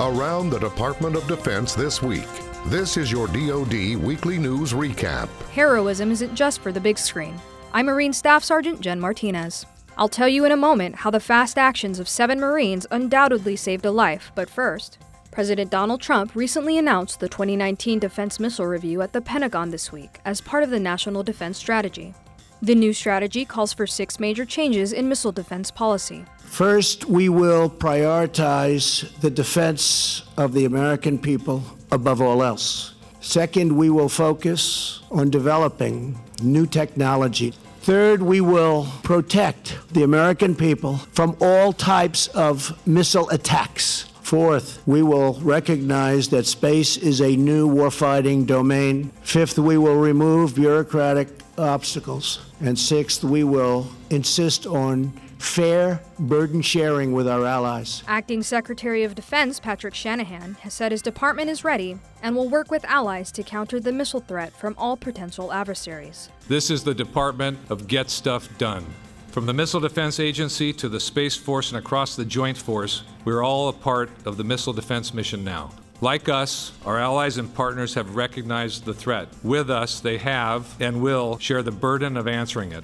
Around the Department of Defense this week. This is your DoD Weekly News Recap. Heroism isn't just for the big screen. I'm Marine Staff Sergeant Jen Martinez. I'll tell you in a moment how the fast actions of seven Marines undoubtedly saved a life, but first, President Donald Trump recently announced the 2019 Defense Missile Review at the Pentagon this week as part of the National Defense Strategy. The new strategy calls for six major changes in missile defense policy. First, we will prioritize the defense of the American people above all else. Second, we will focus on developing new technology. Third, we will protect the American people from all types of missile attacks. Fourth, we will recognize that space is a new warfighting domain. Fifth, we will remove bureaucratic obstacles. And sixth, we will insist on fair burden sharing with our allies. Acting Secretary of Defense Patrick Shanahan has said his department is ready and will work with allies to counter the missile threat from all potential adversaries. This is the Department of Get Stuff Done. From the Missile Defense Agency to the Space Force and across the Joint Force, we're all a part of the missile defense mission now. Like us, our allies and partners have recognized the threat. With us, they have and will share the burden of answering it.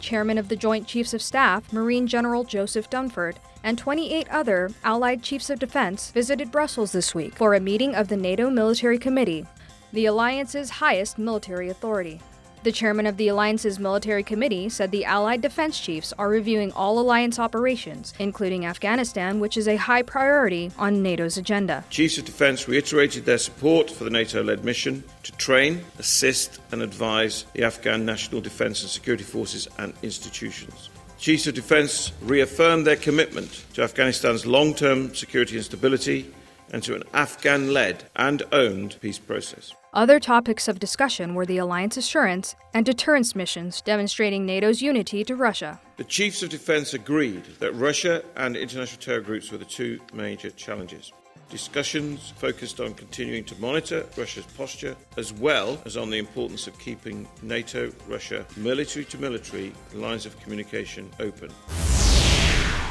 Chairman of the Joint Chiefs of Staff, Marine General Joseph Dunford, and 28 other Allied Chiefs of Defense visited Brussels this week for a meeting of the NATO Military Committee, the alliance's highest military authority. The chairman of the alliance's military committee said the Allied defense chiefs are reviewing all alliance operations, including Afghanistan, which is a high priority on NATO's agenda. Chiefs of Defense reiterated their support for the NATO led mission to train, assist, and advise the Afghan National Defense and Security Forces and institutions. Chiefs of Defense reaffirmed their commitment to Afghanistan's long term security and stability and to an Afghan led and owned peace process. Other topics of discussion were the alliance assurance and deterrence missions demonstrating NATO's unity to Russia. The chiefs of defense agreed that Russia and international terror groups were the two major challenges. Discussions focused on continuing to monitor Russia's posture as well as on the importance of keeping NATO Russia military to military lines of communication open.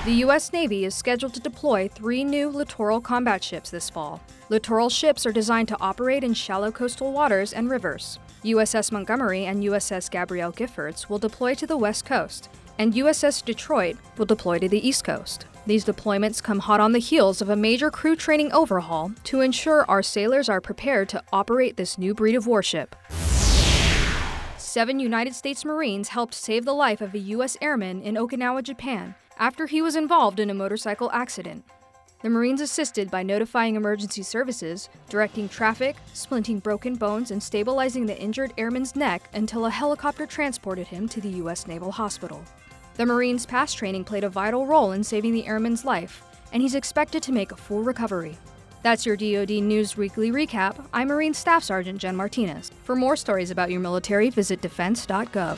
The U.S. Navy is scheduled to deploy three new littoral combat ships this fall. Littoral ships are designed to operate in shallow coastal waters and rivers. USS Montgomery and USS Gabrielle Giffords will deploy to the west coast, and USS Detroit will deploy to the east coast. These deployments come hot on the heels of a major crew training overhaul to ensure our sailors are prepared to operate this new breed of warship. Seven United States Marines helped save the life of a U.S. airman in Okinawa, Japan, after he was involved in a motorcycle accident. The Marines assisted by notifying emergency services, directing traffic, splinting broken bones, and stabilizing the injured airman's neck until a helicopter transported him to the U.S. Naval Hospital. The Marines' past training played a vital role in saving the airman's life, and he's expected to make a full recovery. That's your DoD News Weekly Recap. I'm Marine Staff Sergeant Jen Martinez. For more stories about your military, visit defense.gov.